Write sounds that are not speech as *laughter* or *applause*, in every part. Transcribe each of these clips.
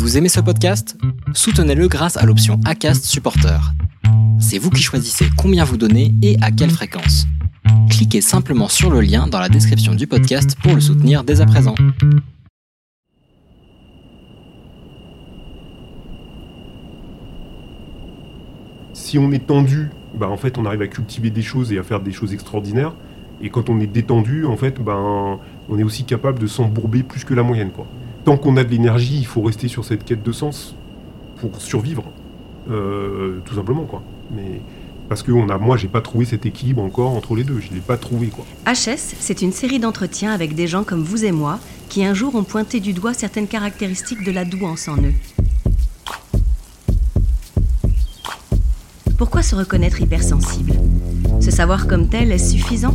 Vous aimez ce podcast? Soutenez-le grâce à l'option ACAST Supporter. C'est vous qui choisissez combien vous donnez et à quelle fréquence. Cliquez simplement sur le lien dans la description du podcast pour le soutenir dès à présent. Si on est tendu, bah en fait on arrive à cultiver des choses et à faire des choses extraordinaires. Et quand on est détendu, en fait, ben, on est aussi capable de s'embourber plus que la moyenne. Quoi. Tant qu'on a de l'énergie, il faut rester sur cette quête de sens pour survivre, euh, tout simplement. Quoi. Mais parce que on a, moi, j'ai pas trouvé cet équilibre encore entre les deux. Je l'ai pas trouvé. Quoi. HS, c'est une série d'entretiens avec des gens comme vous et moi qui un jour ont pointé du doigt certaines caractéristiques de la douance en eux. Pourquoi se reconnaître hypersensible? Se savoir comme tel est suffisant?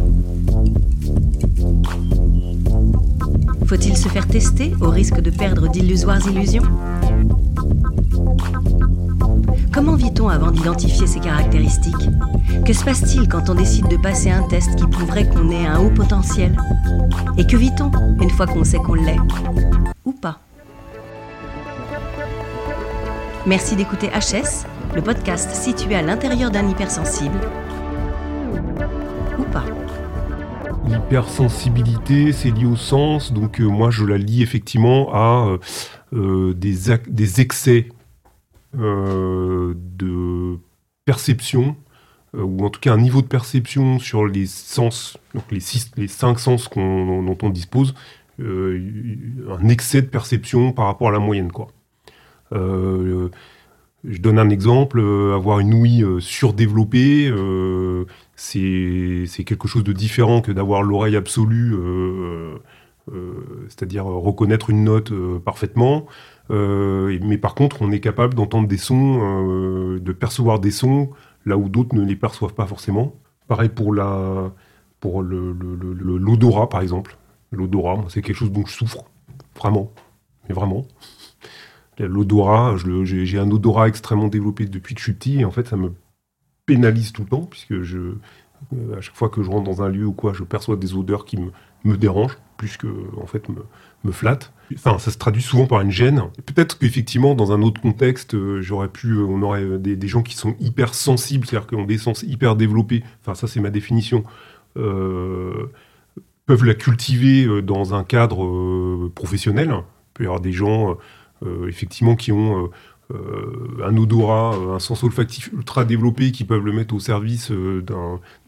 Faut-il se faire tester au risque de perdre d'illusoires illusions? Comment vit-on avant d'identifier ces caractéristiques? Que se passe-t-il quand on décide de passer un test qui prouverait qu'on ait un haut potentiel? Et que vit-on une fois qu'on sait qu'on l'est? Ou pas? Merci d'écouter HS, le podcast situé à l'intérieur d'un hypersensible. L'hypersensibilité, c'est lié au sens, donc euh, moi je la lie effectivement à euh, euh, des, des excès de perception, ou en tout cas un niveau de perception sur les sens, donc les, six, les cinq sens dont on dispose, un excès de perception par rapport à la moyenne. Quoi. Je donne un exemple, euh, avoir une ouïe euh, surdéveloppée, euh, c'est quelque chose de différent que d'avoir l'oreille absolue, c'est-à-dire reconnaître une note parfaitement. Mais par contre, on est capable d'entendre des sons, de percevoir des sons là où d'autres ne les perçoivent pas forcément. Pareil pour la, pour l'odorat, par exemple. L'odorat, c'est quelque chose dont je souffre, vraiment, mais vraiment. L'odorat, j'ai un odorat extrêmement développé depuis que je suis petit, et en fait, ça me pénalise tout le temps, puisque je, euh, à chaque fois que je rentre dans un lieu ou quoi, je perçois des odeurs qui me, me dérangent, plus que, en fait, me, me flattent. Enfin, ça se traduit souvent par une gêne. Peut-être qu'effectivement, dans un autre contexte, euh, j'aurais pu, euh, on aurait des, des gens qui sont hyper sensibles, c'est-à-dire qui ont des sens hyper développés, enfin, ça, c'est ma définition, peuvent la cultiver dans un cadre professionnel. Il peut y avoir des gens, effectivement, qui ont euh, euh, un odorat, euh, un sens olfactif ultra développé, qui peuvent le mettre au service euh,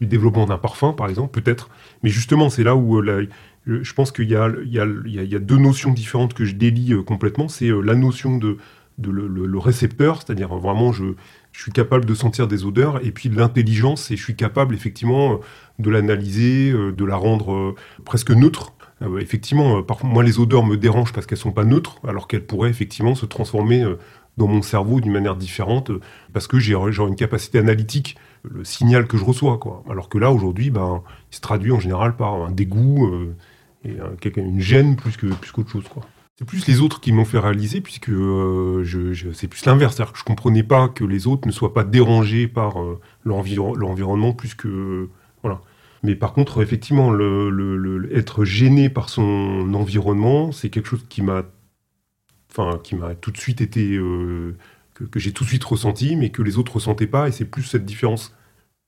du développement d'un parfum, par exemple, peut-être. Mais justement, c'est là où euh, je pense qu'il y a, deux notions différentes que je délie euh, complètement. C'est euh, la notion de, le, récepteur, c'est-à-dire euh, vraiment je, je suis capable de sentir des odeurs, et puis l'intelligence, et je suis capable effectivement euh, de l'analyser, euh, de la rendre euh, presque neutre. Euh, effectivement, euh, parfois, moi les odeurs me dérangent parce qu'elles sont pas neutres, alors qu'elles pourraient effectivement se transformer euh, dans mon cerveau d'une manière différente, euh, parce que j'ai une capacité analytique, le signal que je reçois. Quoi. Alors que là, aujourd'hui, ben, il se traduit en général par un dégoût euh, et un- une gêne plus que plus qu'autre chose. Quoi. C'est plus les autres qui m'ont fait réaliser, puisque euh, je, je- c'est plus l'inverse. C'est-à-dire que je comprenais pas que les autres ne soient pas dérangés par euh, l'enviro- l'environnement plus que. Mais par contre, effectivement, le, être gêné par son environnement, c'est quelque chose qui m'a. Tout de suite été. euh, que, j'ai tout de suite ressenti, mais que les autres ressentaient pas. Et c'est plus cette différence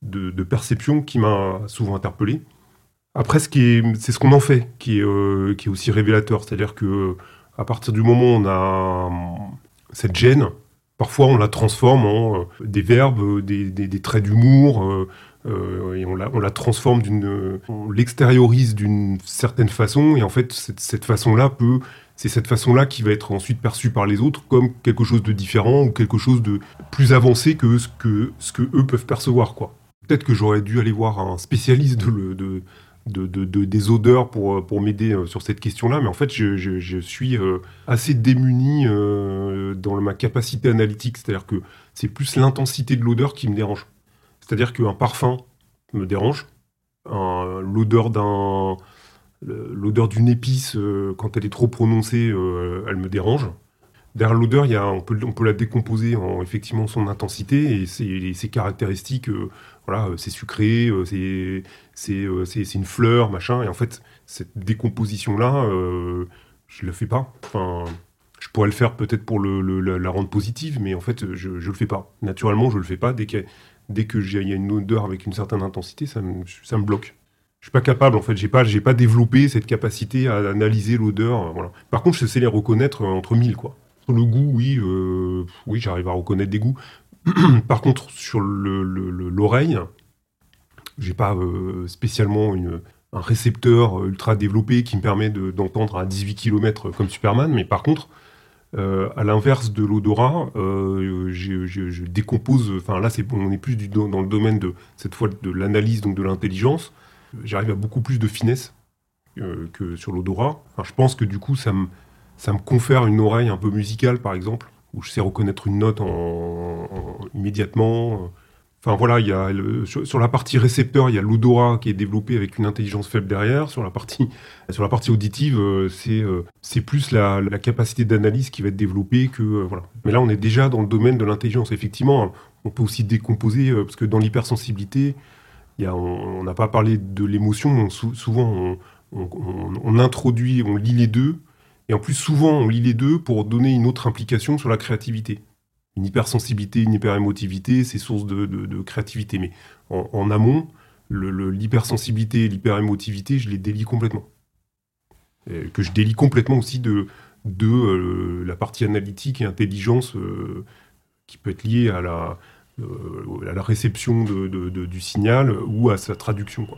de, perception qui m'a souvent interpellé. Après, ce qui est, c'est ce qu'on en fait qui est, euh, qui est aussi révélateur. C'est-à-dire que à partir du moment où on a cette gêne, parfois on la transforme en euh, des verbes, euh, des, des- traits d'humour, euh, et on la, on la transforme d'une, on l'extériorise d'une certaine façon, et en fait cette, cette façon-là peut, c'est cette façon-là qui va être ensuite perçue par les autres comme quelque chose de différent ou quelque chose de plus avancé que ce que, ce que eux peuvent percevoir, quoi. Peut-être que j'aurais dû aller voir un spécialiste de, le- de, de, de- de- des odeurs pour, euh, pour m'aider euh, sur cette question-là, mais en fait, je, je- suis euh, assez démuni dans ma capacité analytique, c'est-à-dire que c'est plus l'intensité de l'odeur qui me dérange. C'est-à-dire qu'un parfum me dérange, l'odeur d'un l'odeur d'une épice, quand elle est trop prononcée, elle me dérange. Derrière l'odeur, il y a, on, peut, on peut la décomposer en effectivement son intensité et ses, caractéristiques. euh, voilà, euh, c'est sucré, euh, c'est c'est c'est- une fleur, machin. Et en fait, cette décomposition-là, euh, je ne la fais pas. Enfin, Je pourrais le faire peut-être pour le, la, rendre positive, mais en fait, je ne le fais pas. Naturellement, je le fais pas. Dès qu'il dès que y a une odeur avec une certaine intensité, ça me, ça me bloque. Je suis pas capable, en fait, j'ai pas, j'ai pas développé cette capacité à analyser l'odeur. Voilà. Par contre, je sais les reconnaître entre mille, quoi. Le goût, oui, euh, oui, j'arrive à reconnaître des goûts. *clears throat* Par contre, sur l'oreille, le, j'ai pas euh, spécialement une, un récepteur ultra développé qui me permet d'entendre à 18 km comme Superman, mais par contre, euh, à l'inverse de l'odorat, je, décompose. Enfin là, c'est on est plus dans le domaine de cette fois de l'analyse, donc de l'intelligence. J'arrive à beaucoup plus de finesse que sur l'odorat. je pense que du coup, ça me ça me confère une oreille un peu musicale, par exemple, où je sais reconnaître une note en immédiatement. Enfin voilà, il y a sur, la partie récepteur, il y a l'odorat qui est développé avec une intelligence faible derrière. Sur la partie, sur la partie auditive, euh, c'est euh, c'est plus la, capacité d'analyse qui va être développée que euh, voilà. Mais là, on est déjà dans le domaine de l'intelligence. Effectivement, on peut aussi décomposer parce que dans l'hypersensibilité, il y a, on n'a pas parlé de l'émotion. souvent, on, on, introduit, on lit les deux, et en plus souvent, on lit les deux pour donner une autre implication sur la créativité une hypersensibilité, une hyperémotivité, c'est source de, créativité. Mais en, amont, l'hypersensibilité et l'hyperémotivité, je les délie complètement. que je délie complètement aussi de, de euh, la partie analytique et intelligence euh, qui peut être liée à la, euh, à la réception du signal ou à sa traduction.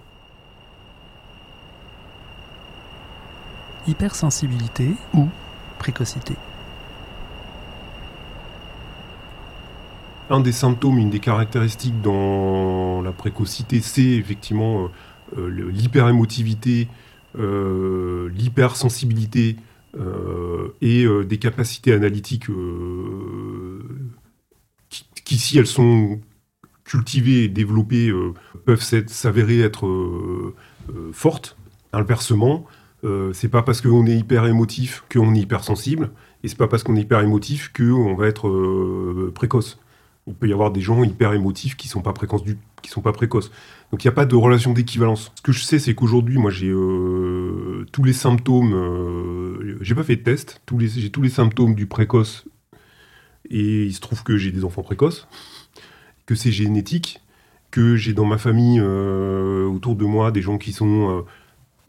Hypersensibilité ou précocité un des symptômes, une des caractéristiques dans la précocité, c'est effectivement euh, euh, l'hyperémotivité, euh, l'hypersensibilité et des capacités analytiques qui, si elles sont cultivées et développées, peuvent s'avérer être fortes. Inversement, c'est pas parce qu'on est hyper émotif qu'on est hypersensible, et c'est pas parce qu'on est hyper émotif qu'on va être précoce il peut y avoir des gens hyper émotifs qui sont pas précoces sont pas précoces. Donc il n'y a pas de relation d'équivalence. Ce que je sais, c'est qu'aujourd'hui, moi, j'ai euh, tous les symptômes. Euh, j'ai pas fait de test. J'ai tous les symptômes du précoce. Et il se trouve que j'ai des enfants précoces, que c'est génétique, que j'ai dans ma famille euh, autour de moi des gens qui sont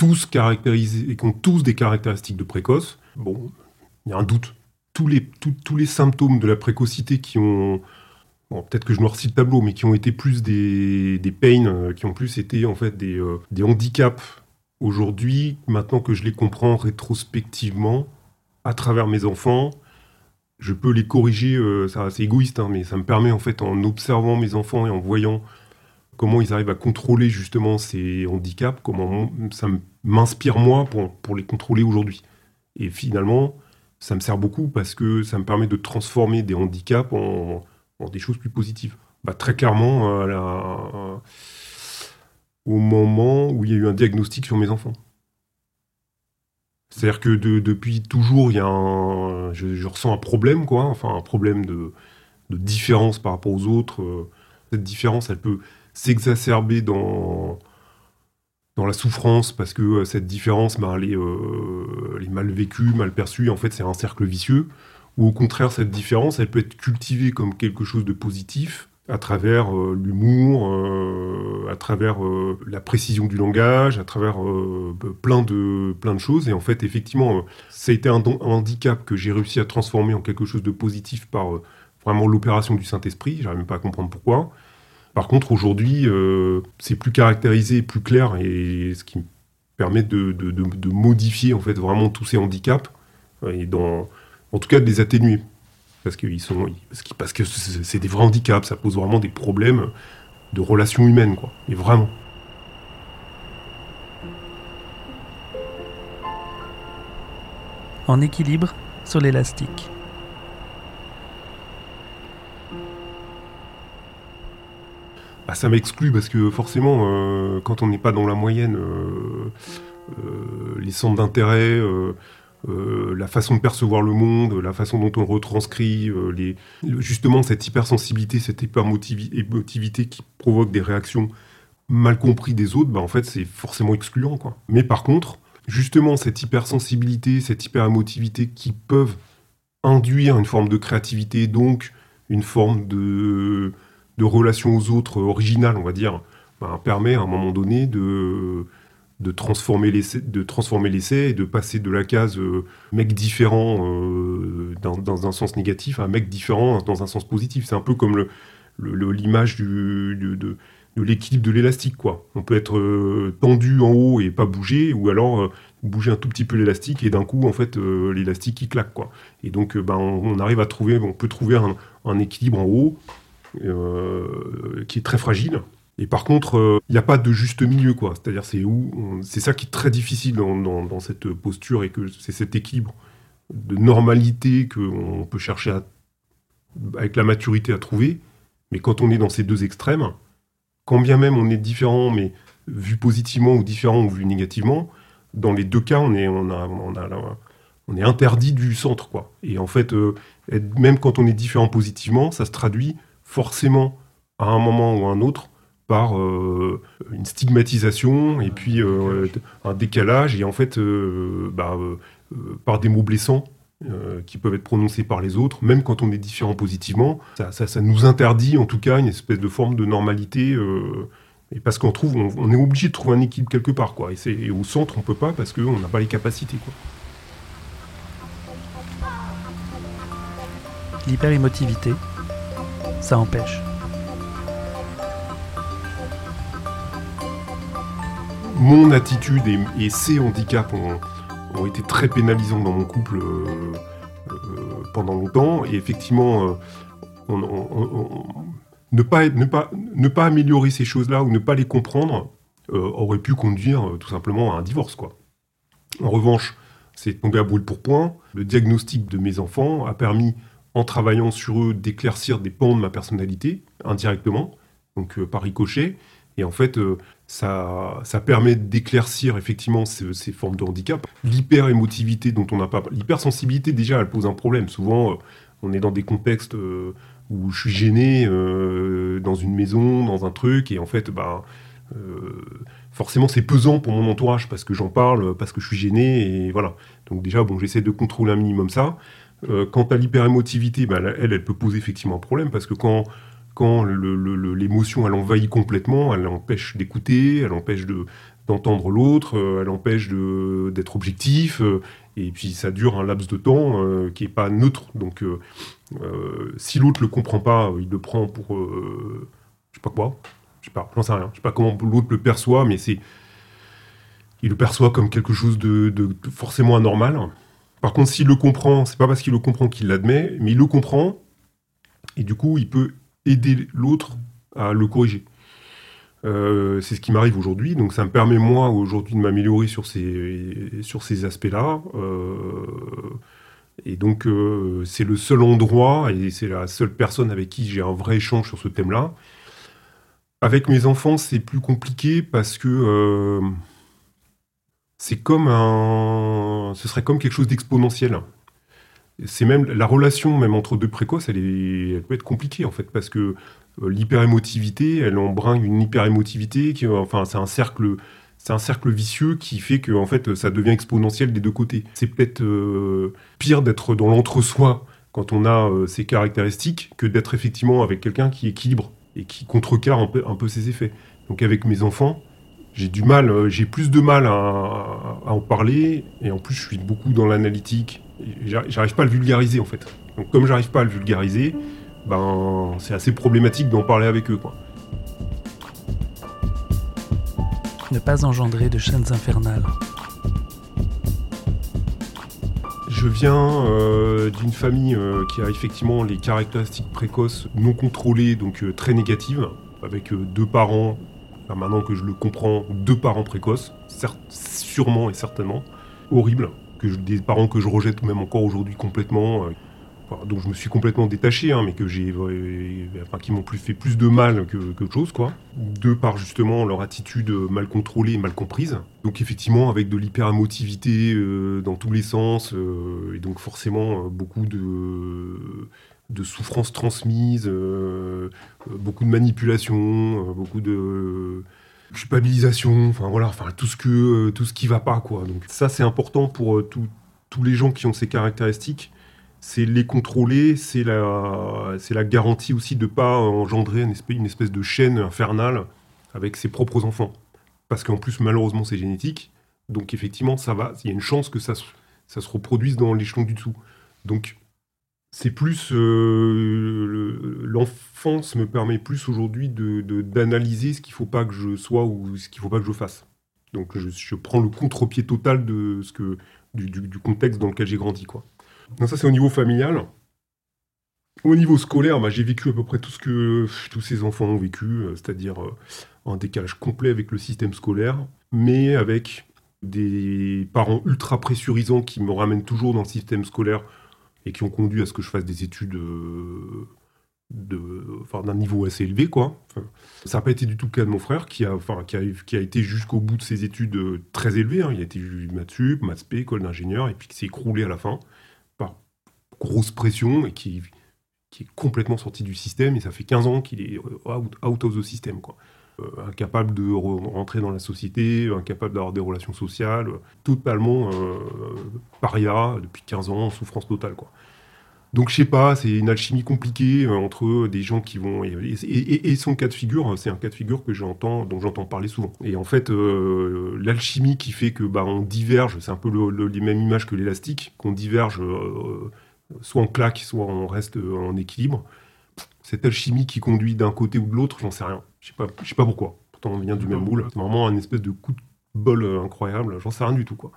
tous caractérisés et qui ont tous des caractéristiques de précoce. Bon, il y a un doute. Tous les, tous les symptômes de la précocité qui ont peut-être que je noircis le tableau, mais qui ont été plus des, des pains, euh, qui ont plus été en fait des, euh, des handicaps aujourd'hui, maintenant que je les comprends rétrospectivement, à travers mes enfants, je peux les corriger, euh, c'est égoïste, hein, mais ça me permet en fait en observant mes enfants et en voyant comment ils arrivent à contrôler justement ces handicaps, comment ça m'inspire moi pour, les contrôler aujourd'hui. Et finalement, ça me sert beaucoup parce que ça me permet de transformer des handicaps en, des choses plus positives. Bah, très clairement, euh, au moment où il y a eu un diagnostic sur mes enfants. C'est-à-dire que depuis toujours, il y a je, ressens un problème, quoi, enfin un problème de, différence par rapport aux autres. Cette différence, elle peut s'exacerber dans, dans la souffrance parce que euh, cette différence, bah, elle, est, mal vécue, mal perçue. En fait, c'est un cercle vicieux ou au contraire cette différence, elle peut être cultivée comme quelque chose de positif à travers euh, l'humour, à travers la précision du langage, à travers plein, de, plein de choses. Et en fait, effectivement, ça a été un, handicap que j'ai réussi à transformer en quelque chose de positif par vraiment l'opération du Saint-Esprit. J'arrive même pas à comprendre pourquoi. Par contre, aujourd'hui, c'est plus caractérisé, plus clair, et ce qui me permet de, modifier en fait vraiment tous ces handicaps. Et dans, en tout cas de les atténuer. Parce, parce que c'est des vrais handicaps, ça pose vraiment des problèmes de relations humaines, quoi. Et vraiment. En équilibre sur l'élastique. Bah, ça m'exclut parce que forcément, euh, quand on n'est pas dans la moyenne, euh, euh, les centres d'intérêt, la façon de percevoir le monde, la façon dont on retranscrit, les, justement cette hypersensibilité, cette hyperémotivité qui provoque des réactions mal comprises des autres, bah en fait c'est forcément excluant. Mais par contre, justement cette hypersensibilité, cette hyperémotivité qui peuvent induire une forme de créativité, donc une forme de, de relation aux autres originale, on va dire, ben, permet à un moment donné de, de transformer l'essai, et de passer de la case euh, mec différent euh, dans, dans, un sens négatif à mec différent dans un sens positif. C'est un peu comme le, le, l'image du, de, de, l'équilibre de l'élastique, quoi. On peut être euh, tendu en haut et pas bouger, ou alors bouger un tout petit peu l'élastique et d'un coup, en fait, l'élastique qui claque, quoi. Et donc, ben, on, arrive à trouver, on peut trouver un équilibre en haut qui est très fragile et par contre, euh, il n'y a pas de juste milieu, quoi. C'est-à-dire, c'est où c'est ça qui est très difficile dans, cette posture et que c'est cet équilibre de normalité qu'on peut chercher avec la maturité à trouver. Mais quand on est dans ces deux extrêmes, quand bien même on est différent, mais vu positivement ou différent ou vu négativement, dans les deux cas, on est, on a, on est interdit du centre, quoi. Et en fait, euh, même quand on est différent positivement, ça se traduit forcément à un moment ou à un autre par euh, une stigmatisation et puis euh, un décalage et en fait euh, bah, par des mots blessants qui peuvent être prononcés par les autres, même quand on est différent positivement, ça, ça, nous interdit en tout cas une espèce de forme de normalité. et parce qu'on trouve, on, est obligé de trouver un équilibre quelque part, quoi. Et, et au centre, on peut pas parce qu'on n'a pas les capacités, quoi. L'hyperémotivité, ça empêche. mon attitude et, ces handicaps ont, été très pénalisants dans mon couple euh, euh, pendant longtemps. Et effectivement, euh, ne, pas, améliorer ces choses-là ou ne pas les comprendre aurait pu conduire tout simplement à un divorce. En revanche, c'est tombé à brûle pour point. Le diagnostic de mes enfants a permis, en travaillant sur eux, d'éclaircir des pans de ma personnalité, indirectement, donc par ricochet. Et en fait, ça, ça permet d'éclaircir effectivement ces, formes de handicap. L'hyper-émotivité dont on n'a pas... L'hypersensibilité, déjà, elle pose un problème. Souvent, euh, on est dans des contextes euh, où je suis gêné euh, dans une maison, dans un truc, et en fait, bah, forcément, c'est pesant pour mon entourage parce que j'en parle, parce que je suis gêné, et voilà. Donc déjà, bon, j'essaie de contrôler un minimum ça. Quant à l'hyper-émotivité, bah, elle, peut poser effectivement un problème parce que quand l'émotion elle envahit complètement, elle empêche d'écouter, elle empêche d'entendre l'autre, euh, elle empêche d'être objectif, euh, et puis ça dure un laps de temps euh, qui est pas neutre. Donc si l'autre le comprend pas, il le prend pour je sais pas quoi, je sais pas, j'en sais rien, je sais pas comment l'autre le perçoit, mais c'est il le perçoit comme quelque chose de forcément anormal. Par contre, s'il le comprend, c'est pas parce qu'il le comprend qu'il l'admet, mais il le comprend, et du coup, il peut aider l'autre à le corriger. Euh, c'est ce qui m'arrive aujourd'hui, donc ça me permet moi aujourd'hui de m'améliorer sur ces, sur ces aspects-là. Euh, et donc euh, c'est le seul endroit et c'est la seule personne avec qui j'ai un vrai échange sur ce thème-là. Avec mes enfants, c'est plus compliqué parce que c'est comme un, ce serait comme quelque chose d'exponentiel c'est même la relation même entre deux précoces, elle, peut être compliquée en fait parce que euh, l'hyperémotivité, elle embringue une hyperémotivité qui, enfin, c'est un cercle, c'est un cercle vicieux qui fait que en fait, ça devient exponentiel des deux côtés. C'est peut-être euh, pire d'être dans l'entre-soi quand on a euh, ces caractéristiques que d'être effectivement avec quelqu'un qui équilibre et qui contrecarre un peu, un peu ses effets. Donc avec mes enfants, j'ai du mal, j'ai plus de mal à, à, en parler et en plus je suis beaucoup dans l'analytique j'arrive pas à le vulgariser en fait. Donc comme j'arrive pas à le vulgariser, ben c'est assez problématique d'en parler avec eux quoi. Ne pas engendrer de chaînes infernales. Je viens euh, d'une famille euh, qui a effectivement les caractéristiques précoces non contrôlées, donc euh, très négatives, avec deux parents, maintenant que je le comprends, deux parents précoces, sûrement et certainement, horribles des parents que je rejette même encore aujourd'hui complètement, euh, dont je me suis complètement détaché, hein, mais que j'ai, euh, enfin, qui m'ont plus fait plus de mal que, que chose, quoi. De par justement leur attitude mal contrôlée, mal comprise. Donc effectivement, avec de l'hyperémotivité euh, dans tous les sens, et donc forcément beaucoup de de souffrances transmises, beaucoup de manipulation, beaucoup de culpabilisation, enfin voilà, enfin tout ce que euh, tout ce qui va pas quoi. Donc ça c'est important pour euh, tous les gens qui ont ces caractéristiques, c'est les contrôler, c'est la, c'est la garantie aussi de pas engendrer une espèce, de chaîne infernale avec ses propres enfants. Parce qu'en plus, malheureusement, c'est génétique. Donc effectivement, ça va. Il y a une chance que ça, ça se reproduise dans l'échelon du dessous. Donc c'est plus euh, le- l'enfance me permet plus aujourd'hui de de- d'analyser ce qu'il faut pas que je sois ou ce qu'il faut pas que je fasse. Donc je, je prends le contre-pied total de ce que du, du- du contexte dans lequel j'ai grandi quoi. Donc ça c'est au niveau familial. Au niveau scolaire, bah, j'ai vécu à peu près tout ce que tous ces enfants ont vécu, euh, c'est-à-dire euh, un décalage complet avec le système scolaire, mais avec des parents ultra pressurisants qui me ramènent toujours dans le système scolaire et qui ont conduit à ce que je fasse des études euh, de, enfin, d'un niveau assez élevé. Quoi. Ça n'a pas été du tout le cas de mon frère, qui a, enfin, qui a, qui a été jusqu'au bout de ses études euh, très élevées. hein. Il a été maths sup, école d'ingénieur, et puis qui s'est écroulé à la fin par grosse pression et qui, qui est complètement sorti du système. Et ça fait 15 ans qu'il est euh, out, out of the system. Quoi. Euh, incapable de re- rentrer dans la société, incapable d'avoir des relations sociales, totalement euh, paria depuis 15 ans, souffrance totale. Quoi. Donc je sais pas, c'est une alchimie compliquée euh, entre des gens qui vont... Et, son cas de figure, c'est un cas de figure que j'entends, dont j'entends parler souvent. Et en fait, l'alchimie qui fait que bah, on diverge, c'est un peu le- le- les mêmes images que l'élastique, qu'on diverge soit en claque, soit on reste en équilibre. Cette alchimie qui conduit d'un côté ou de l'autre, j'en sais rien. Je sais pas, sais pas pourquoi. Pourtant, on vient du même moule. C'est vraiment un espèce de coup de bol euh, incroyable. J'en sais rien du tout, quoi.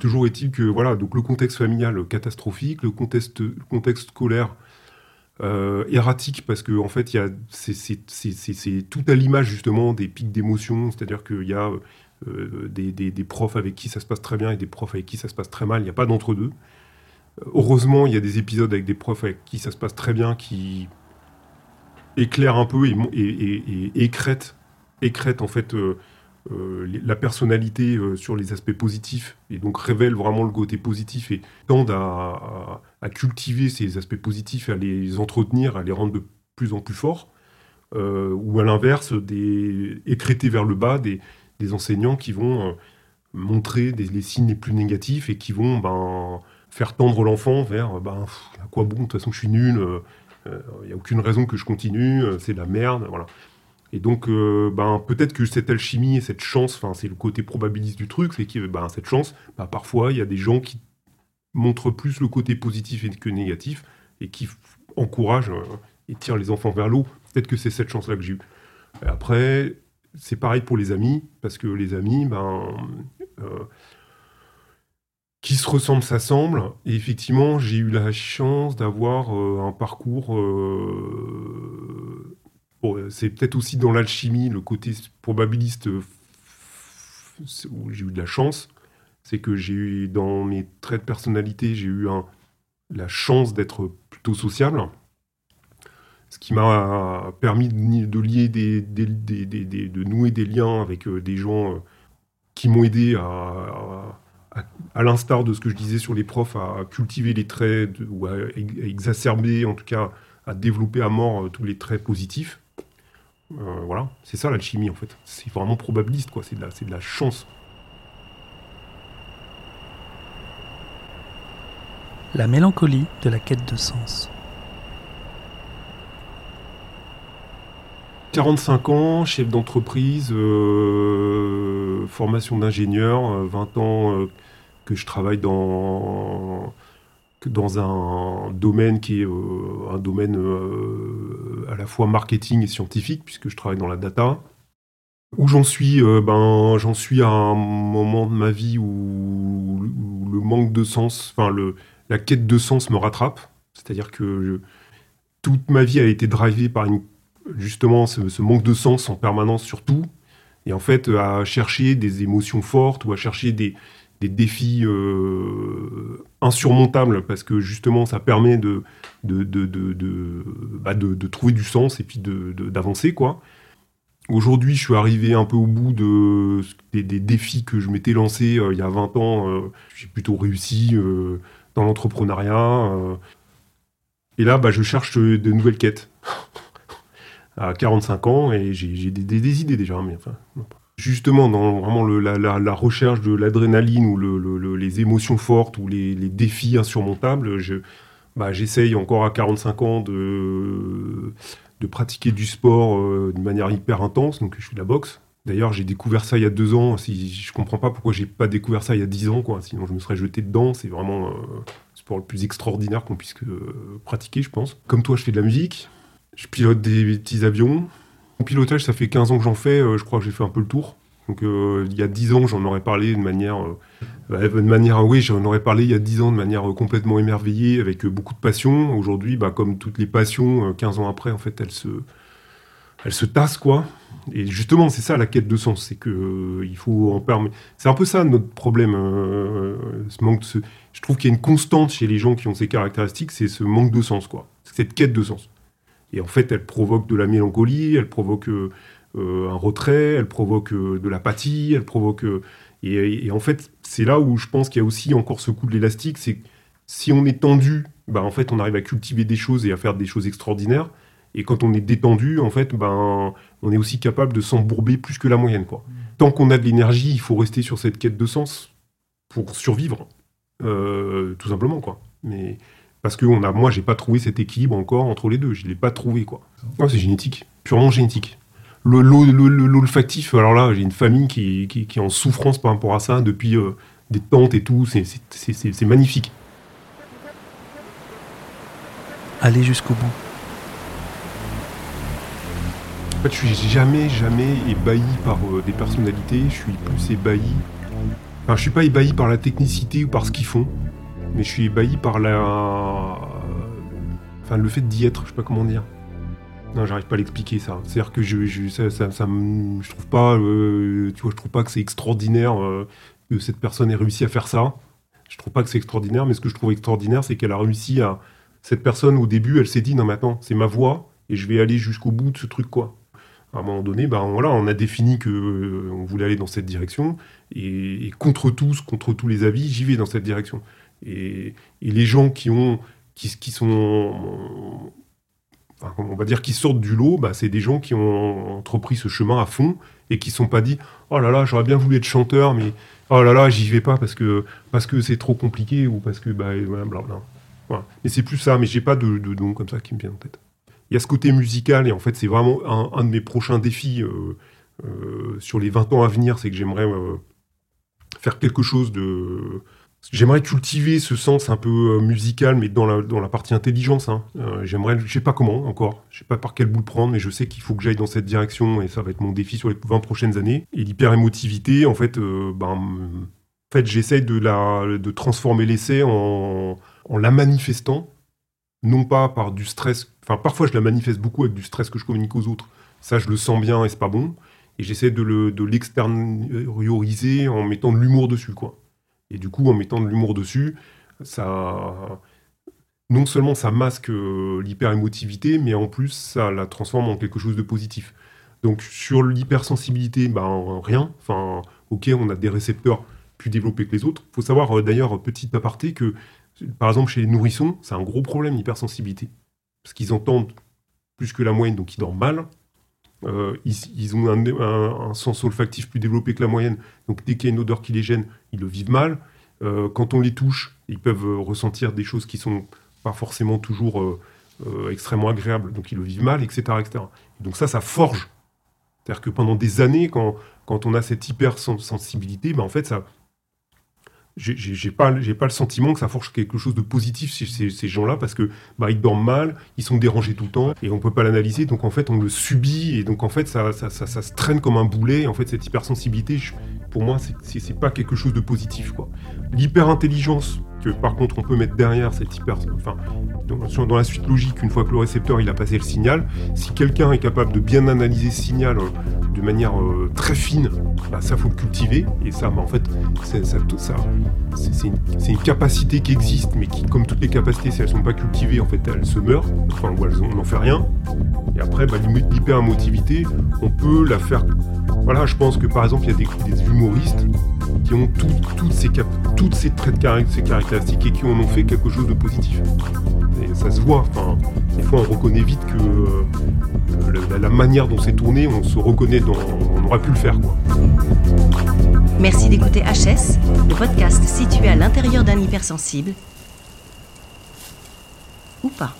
Toujours est-il que, voilà, donc le contexte familial catastrophique, le contexte, scolaire euh, erratique, parce que, en fait, il c'est, tout à l'image, justement, des pics d'émotion. C'est-à-dire qu'il y a euh, des, des- profs avec qui ça se passe très bien et des profs avec qui ça se passe très mal. Il n'y a pas d'entre-deux. Euh, Heureusement, il y a des épisodes avec des profs avec qui ça se passe très bien, qui éclairent un peu et, écrètent, en fait euh, euh, la personnalité euh, sur les aspects positifs et donc révèlent vraiment le côté positif et tendent à, cultiver ces aspects positifs, à les entretenir, à les rendre de plus en plus forts. Ou à l'inverse, des écréter vers le bas des, enseignants qui vont montrer des, les signes les plus négatifs et qui vont ben, faire tendre l'enfant vers ben, à quoi bon, de toute façon je suis nul, il n'y a aucune raison que je continue, euh, c'est de la merde, voilà. Et donc, euh, ben, peut-être que cette alchimie et cette chance, c'est le côté probabiliste du truc, c'est que ben, cette chance, ben, parfois, il y a des gens qui montrent plus le côté positif que négatif et qui encouragent euh, et tirent les enfants vers l'eau. Peut-être que c'est cette chance-là que j'ai eue. Après, c'est pareil pour les amis, parce que les amis, ben, euh, qui se ressemblent s'assemblent. Et effectivement, j'ai eu la chance d'avoir euh, un parcours. euh, c'est peut-être aussi dans l'alchimie, le côté probabiliste euh, où j'ai eu de la chance. C'est que j'ai eu, dans mes traits de personnalité, j'ai eu la chance d'être plutôt sociable. Ce qui m'a permis de, lier des, de nouer des liens avec des gens qui m'ont aidé à- à- à l'instar de ce que je disais sur les profs, à cultiver les traits de- ou à, ex- à exacerber, en tout cas, à développer à mort euh, tous les traits positifs. Euh, voilà, c'est ça l'alchimie en fait. C'est vraiment probabiliste, quoi. C'est de la, c'est de la chance. La mélancolie de la quête de sens. 45 ans, chef d'entreprise, euh, formation d'ingénieur, euh, 20 ans euh, que je travaille dans, dans un domaine qui est euh, un domaine euh, à la fois marketing et scientifique, puisque je travaille dans la data. Où j'en suis euh, ben, J'en suis à un moment de ma vie où, le manque de sens, enfin la quête de sens me rattrape. C'est-à-dire que toute ma vie a été drivée par justement ce, ce manque de sens en permanence sur tout, et en fait à chercher des émotions fortes ou à chercher des, des défis euh, insurmontables, parce que justement ça permet de, bah, trouver du sens et puis d'avancer. quoi. Aujourd'hui, je suis arrivé un peu au bout de, des, défis que je m'étais lancé euh, il y a 20 ans. euh, J'ai plutôt réussi dans l'entrepreneuriat. et là, bah, je cherche de nouvelles quêtes *laughs* à 45 ans et j'ai des, idées déjà. Mais enfin. Justement, dans vraiment la, recherche de l'adrénaline ou le- le- le- les émotions fortes ou les, défis insurmontables, je, bah, j'essaye encore à 45 ans de, pratiquer du sport euh, de manière hyper intense. Donc, je suis de la boxe. D'ailleurs, j'ai découvert ça il y a deux ans. Si, je comprends pas pourquoi j'ai pas découvert ça il y a dix ans. Sinon, je me serais jeté dedans. C'est vraiment euh, le sport le plus extraordinaire qu'on puisse euh, pratiquer, je pense. Comme toi, je fais de la musique. Je pilote des petits avions. Mon pilotage, ça fait 15 ans que j'en fais. je crois que j'ai fait un peu le tour. Donc, il y a dix ans, j'en aurais parlé de manière de manière, oui, j'en aurais parlé il y a 10 ans de manière euh, complètement émerveillée, avec euh, beaucoup de passion. Aujourd'hui, bah, comme toutes les passions, 15 euh, ans après, en fait, elles se, elles se tassent, quoi. Et justement, c'est ça la quête de sens, c'est que il faut en permettre. C'est un peu ça notre problème. ce manque de Je trouve qu'il y a une constante chez les gens qui ont ces caractéristiques, c'est ce manque de sens, quoi. Cette quête de sens. Et en fait, elle provoque de la mélancolie, elle provoque un retrait, elle provoque de l'apathie, elle provoque et, en fait, c'est là où je pense qu'il y a aussi encore ce coup de l'élastique, c'est si on est tendu, bah en fait, on arrive à cultiver des choses et à faire des choses extraordinaires. Et quand on est détendu, en fait, ben, on est aussi capable de s'embourber plus que la moyenne. Quoi. Tant qu'on a de l'énergie, il faut rester sur cette quête de sens pour survivre, euh, tout simplement. Quoi. Mais parce que on a, moi, j'ai pas trouvé cet équilibre encore entre les deux. Je l'ai pas trouvé. quoi. c'est génétique, purement génétique l'olfactif, alors là, j'ai une famille qui, est en souffrance par rapport à ça depuis euh, des tentes et tout. C'est magnifique. Aller jusqu'au bout. En fait, je suis jamais, jamais ébahi par euh, des personnalités. Je suis plus ébahi. Enfin, je suis pas ébahi par la technicité ou par ce qu'ils font, mais je suis ébahi par la. Enfin, le fait d'y être, je sais pas comment dire. Non, j'arrive pas à l'expliquer ça. C'est-à-dire que je, je, ça, ça, je trouve pas, euh, tu vois, je trouve pas que c'est extraordinaire euh, que cette personne ait réussi à faire ça. Je trouve pas que c'est extraordinaire, mais ce que je trouve extraordinaire, c'est qu'elle a réussi à. Cette personne, au début, elle s'est dit non, maintenant, c'est ma voix et je vais aller jusqu'au bout de ce truc, quoi. À un moment donné, ben voilà, on a défini que euh, on voulait aller dans cette direction et, contre tous, contre tous les avis, j'y vais dans cette direction. Et, les gens qui ont, qui, sont on va dire, qui sortent du lot, bah, c'est des gens qui ont entrepris ce chemin à fond et qui ne sont pas dit oh là là j'aurais bien voulu être chanteur mais oh là là j'y vais pas parce que parce que c'est trop compliqué ou parce que bah. Voilà. Mais c'est plus ça, mais j'ai pas de, de nom comme ça qui me vient en tête. Il y a ce côté musical et en fait c'est vraiment un, de mes prochains défis euh, euh, sur les 20 ans à venir, c'est que j'aimerais euh, faire quelque chose de J'aimerais cultiver ce sens un peu euh, musical, mais dans la, dans la partie intelligence. Hein. Euh, j'aimerais, je sais pas comment encore, je sais pas par quel bout le prendre, mais je sais qu'il faut que j'aille dans cette direction et ça va être mon défi sur les 20 prochaines années. Et l'hyper-émotivité, en fait, euh, ben, en fait j'essaye de, de transformer l'essai en, en la manifestant, non pas par du stress, enfin parfois je la manifeste beaucoup avec du stress que je communique aux autres, ça je le sens bien et c'est pas bon, et j'essaie de l'extérioriser en mettant de l'humour dessus, quoi. Et du coup, en mettant de l'humour dessus, ça, non seulement ça masque euh, l'hyper-émotivité, mais en plus, ça la transforme en quelque chose de positif. Donc sur l'hypersensibilité, ben rien. Enfin, ok, on a des récepteurs plus développés que les autres. Il faut savoir euh, d'ailleurs, petit aparté, que par exemple chez les nourrissons, c'est un gros problème l'hypersensibilité. Parce qu'ils entendent plus que la moyenne, donc ils dorment mal. Euh, ils, ont un, sens olfactif plus développé que la moyenne, donc dès qu'il y a une odeur qui les gêne, ils le vivent mal. Euh, quand on les touche, ils peuvent euh, ressentir des choses qui sont pas forcément toujours extrêmement agréables, donc ils le vivent mal, etc. etc. donc ça, ça forge. C'est-à-dire que pendant des années, quand, quand on a cette hypersensibilité, ben en fait, ça, j'ai pas, j'ai pas le sentiment que ça forge quelque chose de positif chez ces, gens-là parce que bah, ils dorment mal, ils sont dérangés tout le temps et on peut pas l'analyser. Donc en fait, on le subit et donc en fait, ça, ça, ça, ça se traîne comme un boulet. En fait, cette hypersensibilité, pour moi, c'est pas quelque chose de positif. L'hyper-intelligence, que par contre on peut mettre derrière cette hyper... Enfin, dans, la suite logique, une fois que le récepteur il a passé le signal, si quelqu'un est capable de bien analyser ce signal euh, de manière euh, très fine, bah, ça faut le cultiver. Et ça, bah, en fait, c'est une, capacité qui existe, mais qui, comme toutes les capacités, si elles sont pas cultivées, en fait, elles se meurent. Enfin, on n'en fait rien. Et après, bah, l'hyper-émotivité, on peut la faire voilà, je pense que par exemple, il y a des, humoristes qui ont toutes, ces traits de caractéristiques et qui en ont fait quelque chose de positif. Et ça se voit, enfin, des fois on reconnaît vite que euh, la, manière dont c'est tourné, on se reconnaît. On aurait pu le faire. Merci d'écouter HS, le podcast situé à l'intérieur d'un hypersensible Ou pas.